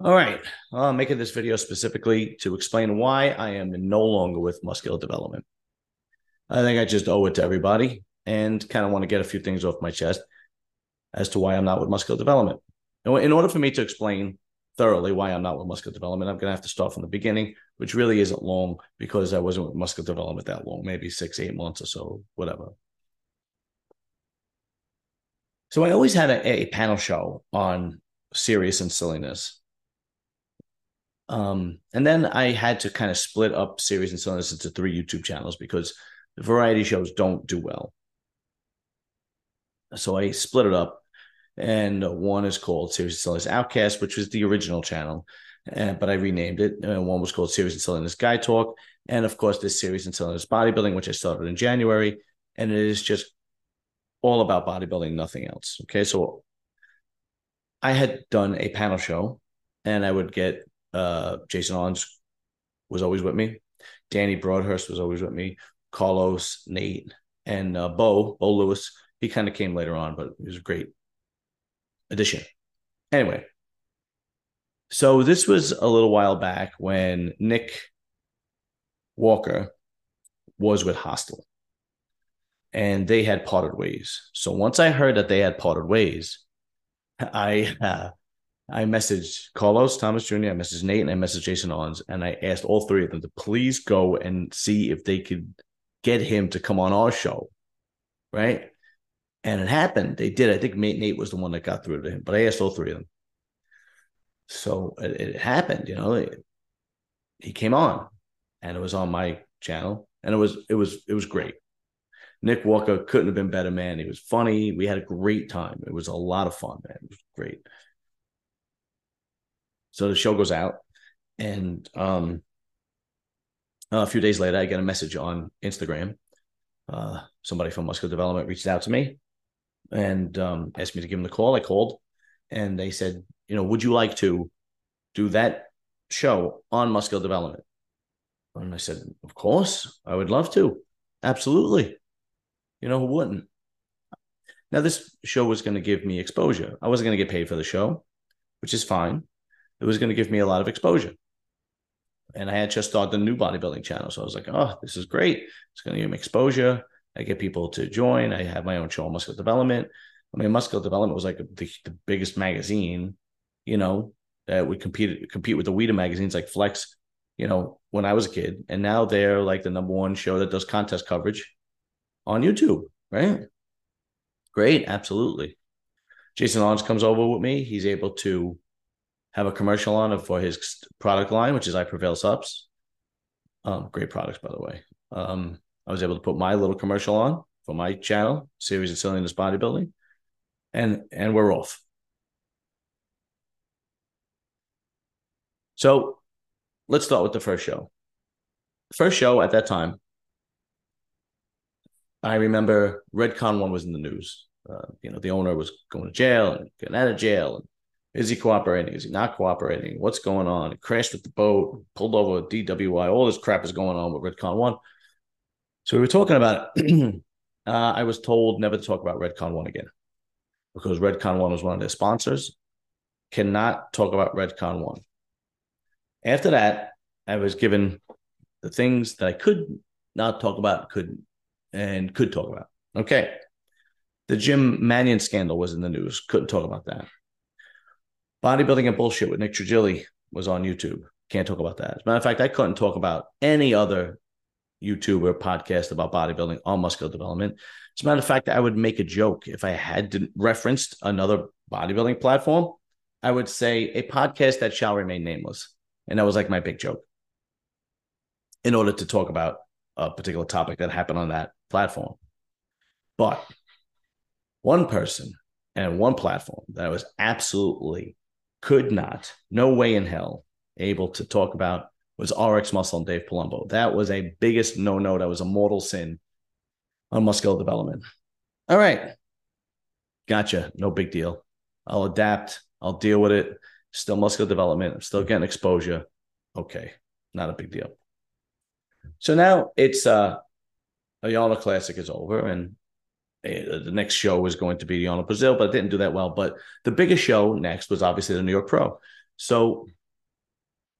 All right. I'm making this video specifically to explain why I am no longer with muscular development. I think I just owe it to everybody and kind of want to get a few things off my chest as to why I'm not with muscular development. In order for me to explain thoroughly why I'm not with muscular development, I'm going to have to start from the beginning, which really isn't long because I wasn't with muscular development that long, maybe six, eight months or so, whatever. So I always had a, a panel show on serious and silliness. Um, and then I had to kind of split up serious and silliness into three YouTube channels because the variety shows don't do well. So I split it up, and one is called Serious and Silliness Outcast, which was the original channel, and, but I renamed it. And one was called Serious and Silliness Guy Talk, and of course, this Serious and Silliness Bodybuilding, which I started in January, and it is just all about bodybuilding, nothing else. Okay, so I had done a panel show, and I would get uh, Jason Owens was always with me, Danny Broadhurst was always with me, Carlos, Nate, and uh, Bo Bo Lewis. He kind of came later on, but he was a great addition. Anyway, so this was a little while back when Nick Walker was with Hosstile and they had parted ways. So once I heard that they had parted ways, I uh, I messaged Carlos Thomas Jr., I messaged Nate, and I messaged Jason Owens, and I asked all three of them to please go and see if they could get him to come on our show, right? And it happened. They did. I think Nate was the one that got through to him, but I asked all three of them. So it, it happened, you know. It, he came on, and it was on my channel, and it was it was it was great. Nick Walker couldn't have been better, man. He was funny. We had a great time. It was a lot of fun, man. It was great. So the show goes out, and um, a few days later, I get a message on Instagram. Uh, somebody from Muscular Development reached out to me and um, asked me to give them the call. I called, and they said, you know, would you like to do that show on muscular development? And I said, of course, I would love to. Absolutely. You know, who wouldn't? Now, this show was going to give me exposure. I wasn't going to get paid for the show, which is fine. It was going to give me a lot of exposure. And I had just started the new bodybuilding channel. So I was like, oh, this is great. It's going to give me exposure. I get people to join. I have my own show on development. I mean, muscular development was like the, the biggest magazine, you know, that would compete compete with the Weider magazines like Flex, you know, when I was a kid. And now they're like the number one show that does contest coverage on YouTube, right? Great, absolutely. Jason Owens comes over with me. He's able to have a commercial on for his product line, which is I Prevail Subs. Um, great products, by the way. Um, I was able to put my little commercial on for my channel, Serious of Silliness Bodybuilding, and and we're off. So let's start with the first show. First show at that time, I remember Redcon One was in the news. Uh, you know, the owner was going to jail and getting out of jail. And is he cooperating? Is he not cooperating? What's going on? He crashed with the boat, pulled over DWI. All this crap is going on with Redcon One. So we were talking about it. uh, I was told never to talk about Redcon One again because Redcon One was one of their sponsors. Cannot talk about Redcon One. After that, I was given the things that I could not talk about, couldn't, and could talk about. Okay. The Jim Manion scandal was in the news. Couldn't talk about that. Bodybuilding and bullshit with Nick Trigili was on YouTube. Can't talk about that. As a matter of fact, I couldn't talk about any other YouTuber podcast about bodybuilding or muscular development. As a matter of fact, I would make a joke if I had referenced another bodybuilding platform. I would say a podcast that shall remain nameless. And that was like my big joke in order to talk about a particular topic that happened on that platform. But one person and one platform that was absolutely could not, no way in hell, able to talk about was RX Muscle and Dave Palumbo. That was a biggest no no. That was a mortal sin on muscular development. All right. Gotcha. No big deal. I'll adapt. I'll deal with it. Still muscular development. I'm still getting exposure. Okay. Not a big deal. So now it's uh a Yano Classic is over, and Eh, the next show was going to be Yano Brazil, but it didn't do that well. But the biggest show next was obviously the New York Pro. So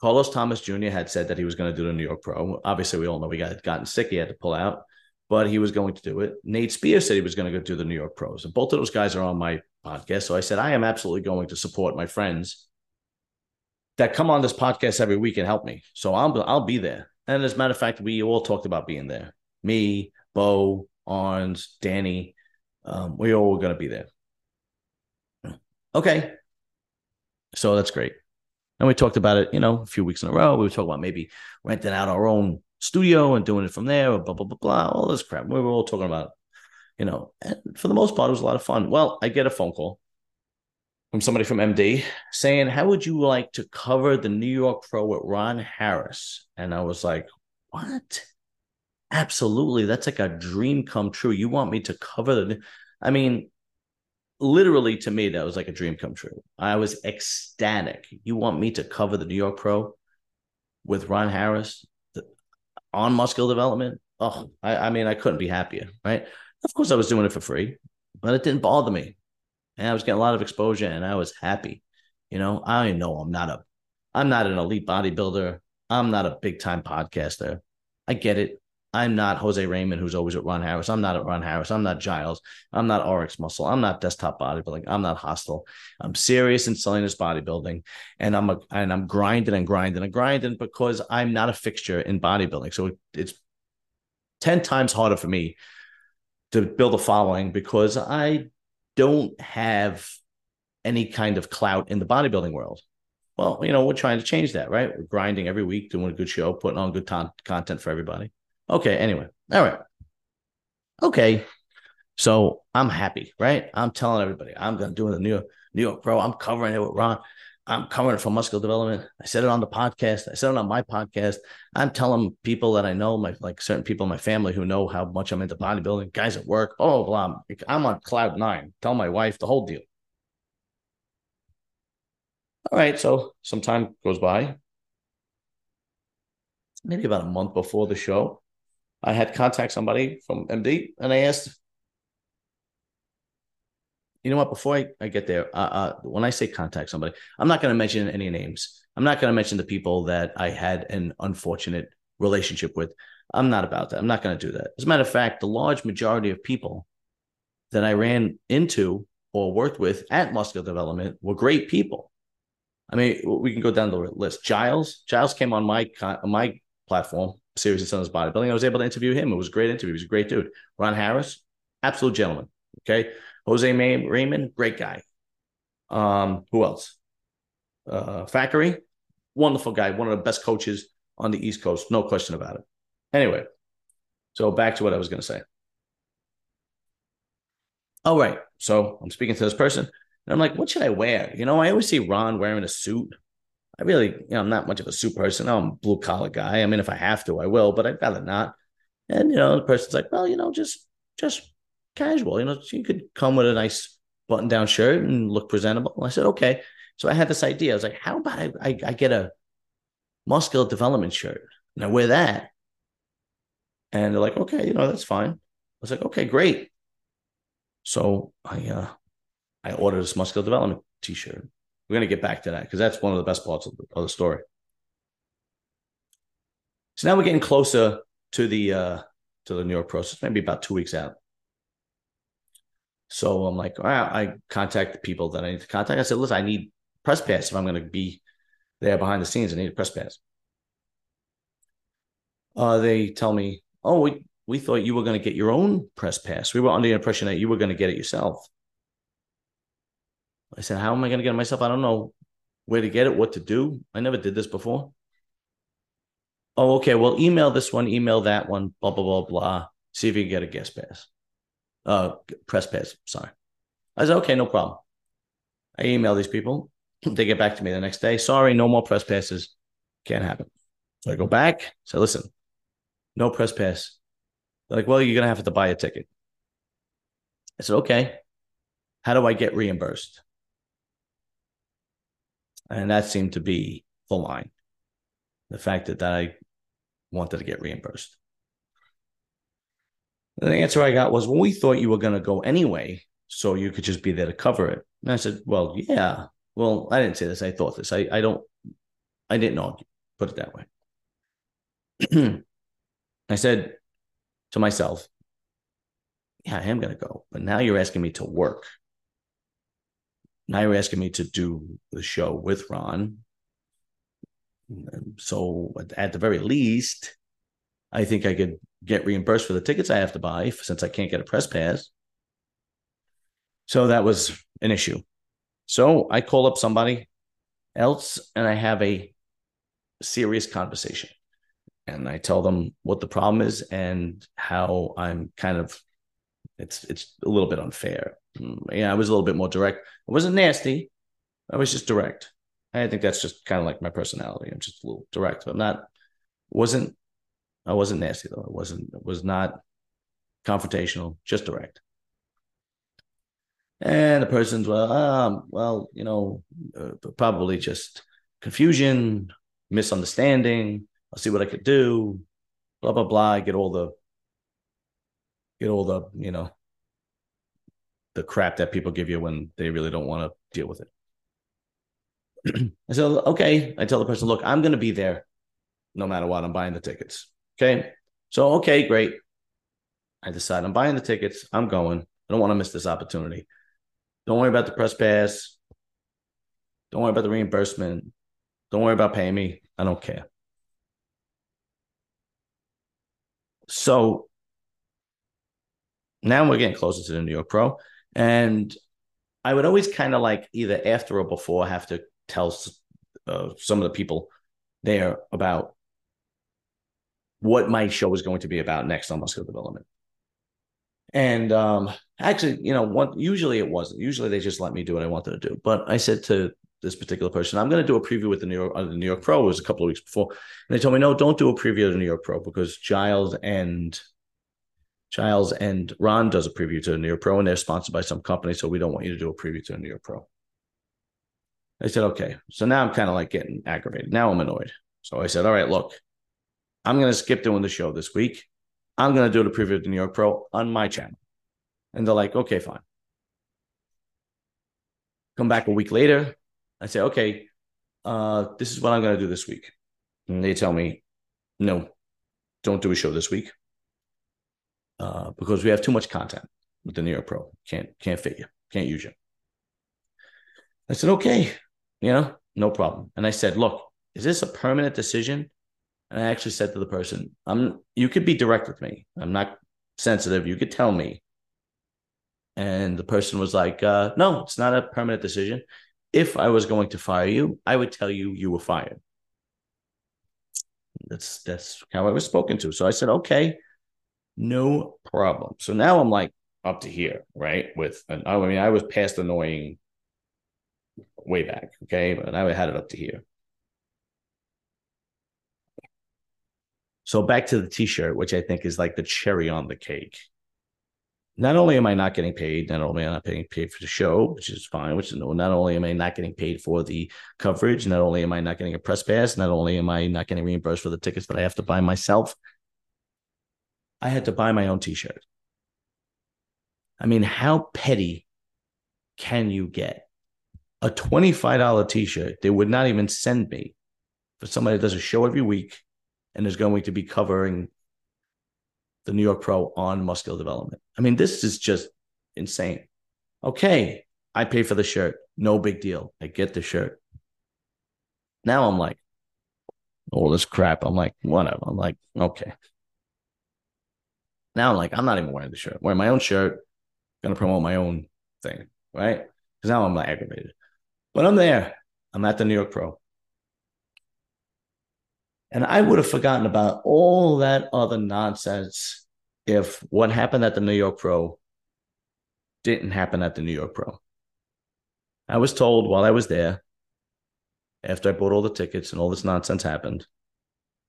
Carlos Thomas Jr. had said that he was going to do the New York Pro. Obviously, we all know he got gotten sick; he had to pull out, but he was going to do it. Nate Spears said he was going to go do the New York Pros, and both of those guys are on my podcast. So I said I am absolutely going to support my friends that come on this podcast every week and help me. So I'll I'll be there. And as a matter of fact, we all talked about being there. Me, Bo, Arns, Danny, um, we all were going to be there. Okay, so that's great. And we talked about it, you know, a few weeks in a row. We were talking about maybe renting out our own studio and doing it from there, blah, blah, blah, blah, all this crap. We were all talking about, you know, and for the most part, it was a lot of fun. Well, I get a phone call from somebody from MD saying, How would you like to cover the New York Pro with Ron Harris? And I was like, What? Absolutely. That's like a dream come true. You want me to cover the, I mean, literally to me, that was like a dream come true. I was ecstatic. You want me to cover the New York Pro with Ron Harris the, on muscle development? Oh, I, I mean, I couldn't be happier, right? Of course, I was doing it for free, but it didn't bother me. And I was getting a lot of exposure and I was happy. You know, I know I'm not a I'm not an elite bodybuilder. I'm not a big time podcaster. I get it. I'm not Jose Raymond, who's always at Ron Harris. I'm not at Ron Harris. I'm not Giles. I'm not RX Muscle. I'm not desktop bodybuilding. I'm not hostile. I'm serious in selling this bodybuilding, and I'm a and I'm grinding and grinding and grinding because I'm not a fixture in bodybuilding. So it's ten times harder for me to build a following because I don't have any kind of clout in the bodybuilding world. Well, you know, we're trying to change that, right? We're grinding every week, doing a good show, putting on good content for everybody. Okay. Anyway. All right. Okay. So I'm happy, right? I'm telling everybody I'm going to do the New York, New York Pro. I'm covering it with Ron. I'm covering it for muscle development. I said it on the podcast. I said it on my podcast. I'm telling people that I know, my like certain people in my family who know how much I'm into bodybuilding, guys at work. Oh, blah. I'm on cloud nine. Tell my wife the whole deal. All right. So some time goes by. Maybe about a month before the show. I had contact somebody from MD and I asked, you know what? Before I, I get there, uh, uh, when I say contact somebody, I'm not going to mention any names. I'm not going to mention the people that I had an unfortunate relationship with. I'm not about that. I'm not going to do that. As a matter of fact, the large majority of people that I ran into or worked with at Muscle Development were great people. I mean, we can go down the list. Giles, Giles came on my my platform Serious and Silliness Bodybuilding. I was able to interview him. It was a great interview. He was a great dude. Ron Harris, absolute gentleman. Okay. Jose May- Raymond, great guy. Um, who else? Uh, Factory, wonderful guy, one of the best coaches on the East Coast, no question about it. Anyway, so back to what I was going to say. All right, so I'm speaking to this person, and I'm like, what should I wear? You know, I always see Ron wearing a suit. I really, you know, I'm not much of a suit person. I'm a blue collar guy. I mean, if I have to, I will, but I'd rather not. And you know, the person's like, well, you know, just just casual. You know, you could come with a nice button down shirt and look presentable. And I said, okay. So I had this idea. I was like, how about I, I, I get a muscular development shirt and I wear that? And they're like, okay, you know, that's fine. I was like, okay, great. So I uh I ordered this muscular development t-shirt. We're going to get back to that because that's one of the best parts of the, of the story. So now we're getting closer to the uh, to the New York process, maybe about two weeks out. So I'm like, I contact the people that I need to contact. I said, listen, I need press pass if I'm going to be there behind the scenes. I need a press pass. Uh, they tell me, oh, we, we thought you were going to get your own press pass. We were under the impression that you were going to get it yourself. I said, How am I going to get it myself? I don't know where to get it, what to do. I never did this before. Oh, okay. Well, email this one, email that one, blah, blah, blah, blah. See if you can get a guest pass. Uh, press pass. Sorry. I said, okay, no problem. I email these people. They get back to me the next day. Sorry, no more press passes. Can't happen. So I go back. Say, listen, no press pass. They're like, well, you're gonna have to buy a ticket. I said, okay. How do I get reimbursed? And that seemed to be the line. The fact that, that I wanted to get reimbursed. the answer I got was, well, we thought you were going to go anyway, so you could just be there to cover it. And I said, well, yeah, well, I didn't say this. I thought this. I, I don't, I didn't argue, put it that way. I said to myself, yeah, I am going to go. But now you're asking me to work. Now you're asking me to do the show with Ron. So at the very least, I think I could get reimbursed for the tickets I have to buy since I can't get a press pass. So that was an issue. So I call up somebody else and I have a serious conversation. And I tell them what the problem is and how I'm kind of it's it's a little bit unfair. Yeah, I was a little bit more direct. I wasn't nasty. I was just direct. I think that's just kind of like my personality. I'm just a little direct. I'm not wasn't I wasn't nasty though. I wasn't it was not confrontational, just direct. And the person's well, um, well, you know, uh, probably just confusion, misunderstanding. I'll see what I could do. Blah blah blah. I get all the get all the you know the crap that people give you when they really don't want to deal with it. I said, okay. I tell the person, look, I'm going to be there no matter what. I'm buying the tickets. Okay. So, okay, great. I decide I'm buying the tickets. I'm going. I don't want to miss this opportunity. Don't worry about the press pass. Don't worry about the reimbursement. Don't worry about paying me. I don't care. So now we're getting closer to the New York Pro. And I would always kind of like either after or before have to tell uh, some of the people there about what my show is going to be about next on muscular development. And um, actually, you know, what usually it wasn't. Usually they just let me do what I wanted to do. But I said to this particular person, I'm going to do a preview with the New York uh, the New York Pro. It was a couple of weeks before, and they told me, no, don't do a preview of the New York Pro because Giles and Giles and Ron does a preview to the New York Pro, and they're sponsored by some company, so we don't want you to do a preview to the New York Pro. I said, okay. So now I'm kind of like getting aggravated. Now I'm annoyed. So I said, all right, look, I'm going to skip doing the show this week. I'm going to do the preview of the New York Pro on my channel. And they're like, okay, fine. Come back a week later. I say, okay, uh, this is what I'm going to do this week. And they tell me, no, don't do a show this week uh, because we have too much content with the York Pro. Can't can't fit you. Can't use you. I said, okay, you know, no problem. And I said, look, is this a permanent decision? And I actually said to the person, I'm you could be direct with me. I'm not sensitive. You could tell me. And the person was like, uh, no, it's not a permanent decision. If I was going to fire you, I would tell you you were fired. That's that's how I was spoken to. So I said, okay, no problem. So now I'm like up to here, right? With I mean, I was past annoying way back, okay, but I had it up to here. So back to the t-shirt, which I think is like the cherry on the cake. Not only am I not getting paid, not only am I not getting paid for the show, which is fine, which is no, not only am I not getting paid for the coverage, not only am I not getting a press pass, not only am I not getting reimbursed for the tickets that I have to buy myself, I had to buy my own t-shirt. I mean, how petty can you get? A $25 t-shirt they would not even send me for somebody that does a show every week and is going to be covering the New York Pro on muscular development. I mean, this is just insane. Okay, I pay for the shirt. No big deal. I get the shirt. Now I'm like, all this crap. I'm like, whatever. I'm like, okay. Now I'm like, I'm not even wearing the shirt. Wearing my own shirt, gonna promote my own thing, right? Because now I'm like aggravated. But I'm there. I'm at the New York Pro. And I would have forgotten about all that other nonsense if what happened at the New York Pro didn't happen at the New York Pro. I was told while I was there, after I bought all the tickets and all this nonsense happened,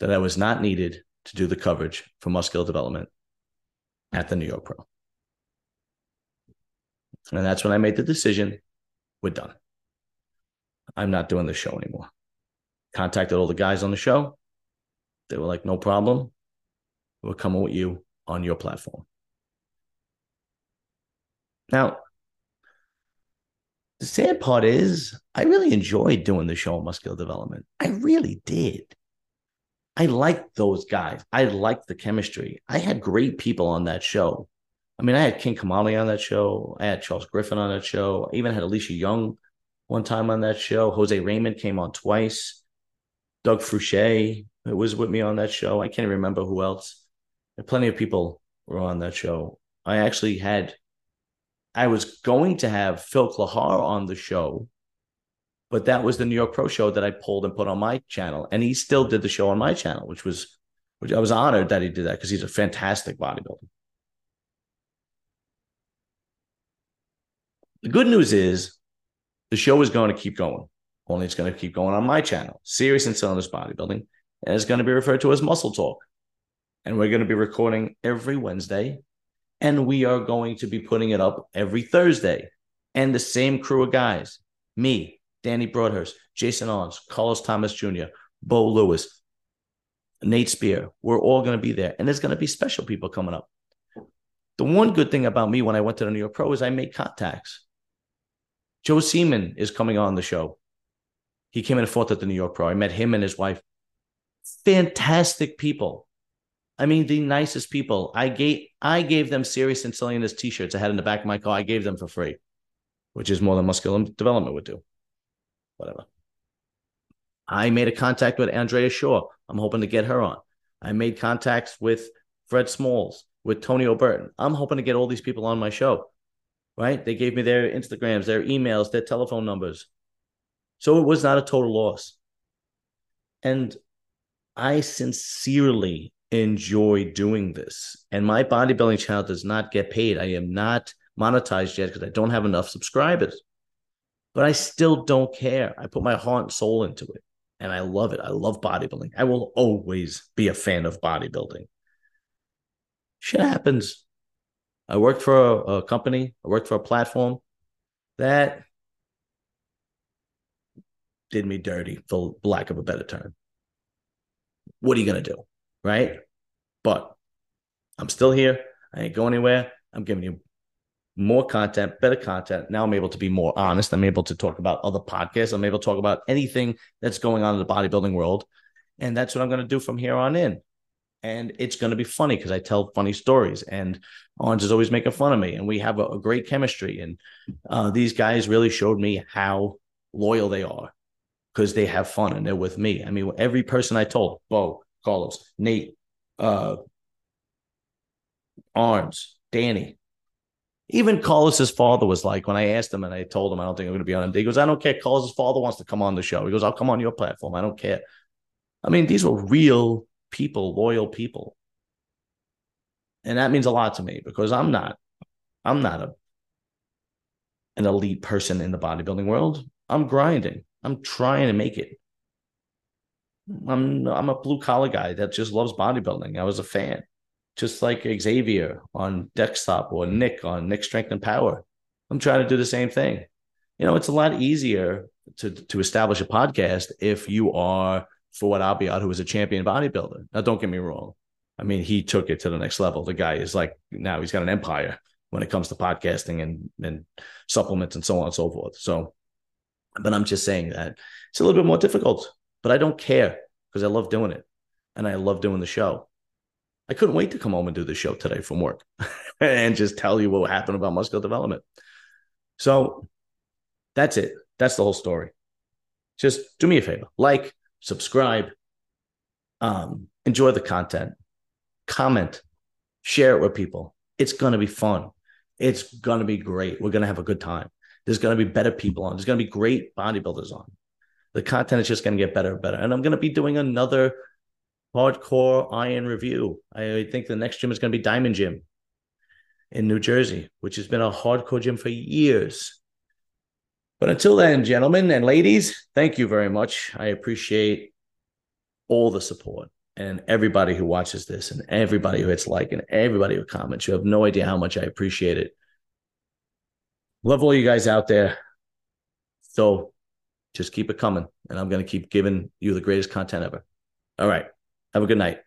that I was not needed to do the coverage for muscular development at the New York Pro. And that's when I made the decision we're done. I'm not doing the show anymore. Contacted all the guys on the show. They were like, no problem. We're coming with you on your platform. Now, The sad part is, I really enjoyed doing the show on muscular development. I really did. I liked those guys. I liked the chemistry. I had great people on that show. I mean, I had King Kamali on that show. I had Charles Griffin on that show. I even had Alicia Young one time on that show. Jose Raymond came on twice. Doug Fouché was with me on that show. I can't remember who else. Plenty of people were on that show. I actually had, I was going to have Phil Klahar on the show, but that was the New York Pro Show that I pulled and put on my channel, and he still did the show on my channel, which was, which I was honored that he did that because he's a fantastic bodybuilder. The good news is the show is going to keep going. Only it's going to keep going on my channel, Serious and Silliness Bodybuilding, and it's going to be referred to as Muscle Talk. And we're going to be recording every Wednesday, and we are going to be putting it up every Thursday. And the same crew of guys, me, Danny Broadhurst, Jason Owens, Carlos Thomas Jr., Bo Lewis, Nate Spear, we're all going to be there. And there's going to be special people coming up. The one good thing about me when I went to the New York Pro is I made contacts. Joe Seaman is coming on the show. He came in and fought at the New York Pro. I met him and his wife. Fantastic people. I mean, the nicest people. I gave I gave them serious and t-shirts I had in the back of my car. I gave them for free, which is more than muscular development would do. Whatever. I made a contact with Andrea Shaw. I'm hoping to get her on. I made contacts with Fred Smalls, with Tony O'Burton. I'm hoping to get all these people on my show right? They gave me their Instagrams, their emails, their telephone numbers. So it was not a total loss. And I sincerely enjoy doing this. And my bodybuilding channel does not get paid. I am not monetized yet because I don't have enough subscribers. But I still don't care. I put my heart and soul into it. And I love it. I love bodybuilding. I will always be a fan of bodybuilding. Shit happens. I worked for a, a company, I worked for a platform that did me dirty, for lack of a better term. What are you going to do? Right. But I'm still here. I ain't going anywhere. I'm giving you more content, better content. Now I'm able to be more honest. I'm able to talk about other podcasts. I'm able to talk about anything that's going on in the bodybuilding world. And that's what I'm going to do from here on in and it's going to be funny because I tell funny stories. And Orange is always making fun of me, and we have a, a great chemistry. And uh, these guys really showed me how loyal they are because they have fun and they're with me. I mean, every person I told, Bo, Carlos, Nate, uh, Arms, Danny, even Carlos's father was like, when I asked him and I told him I don't think I'm going to be on him, he goes, I don't care. Carlos's father wants to come on the show. He goes, I'll come on your platform. I don't care. I mean, these were real people, loyal people. And that means a lot to me because I'm not, I'm not a an elite person in the bodybuilding world. I'm grinding. I'm trying to make it. I'm I'm a blue collar guy that just loves bodybuilding. I was a fan, just like Xavier on Desktop or Nick on Nick Strength and Power. I'm trying to do the same thing. You know, it's a lot easier to to establish a podcast if you are Fouad Abiad, who was a champion bodybuilder. Now, don't get me wrong. I mean, he took it to the next level. The guy is like now he's got an empire when it comes to podcasting and and supplements and so on and so forth. So, but I'm just saying that it's a little bit more difficult, but I don't care because I love doing it and I love doing the show. I couldn't wait to come home and do the show today from work and just tell you what happened about muscular development. So that's it. That's the whole story. Just do me a favor, like, subscribe, um, enjoy the content, comment, share it with people. It's going to be fun. It's going to be great. We're going to have a good time. There's going to be better people on. There's going to be great bodybuilders on. The content is just going to get better and better. And I'm going to be doing another hardcore iron review. I think the next gym is going to be Diamond Gym in New Jersey, which has been a hardcore gym for years. But until then, gentlemen and ladies, thank you very much. I appreciate all the support and everybody who watches this and everybody who hits like and everybody who comments. You have no idea how much I appreciate it. Love all you guys out there. So just keep it coming. And I'm going to keep giving you the greatest content ever. All right. Have a good night.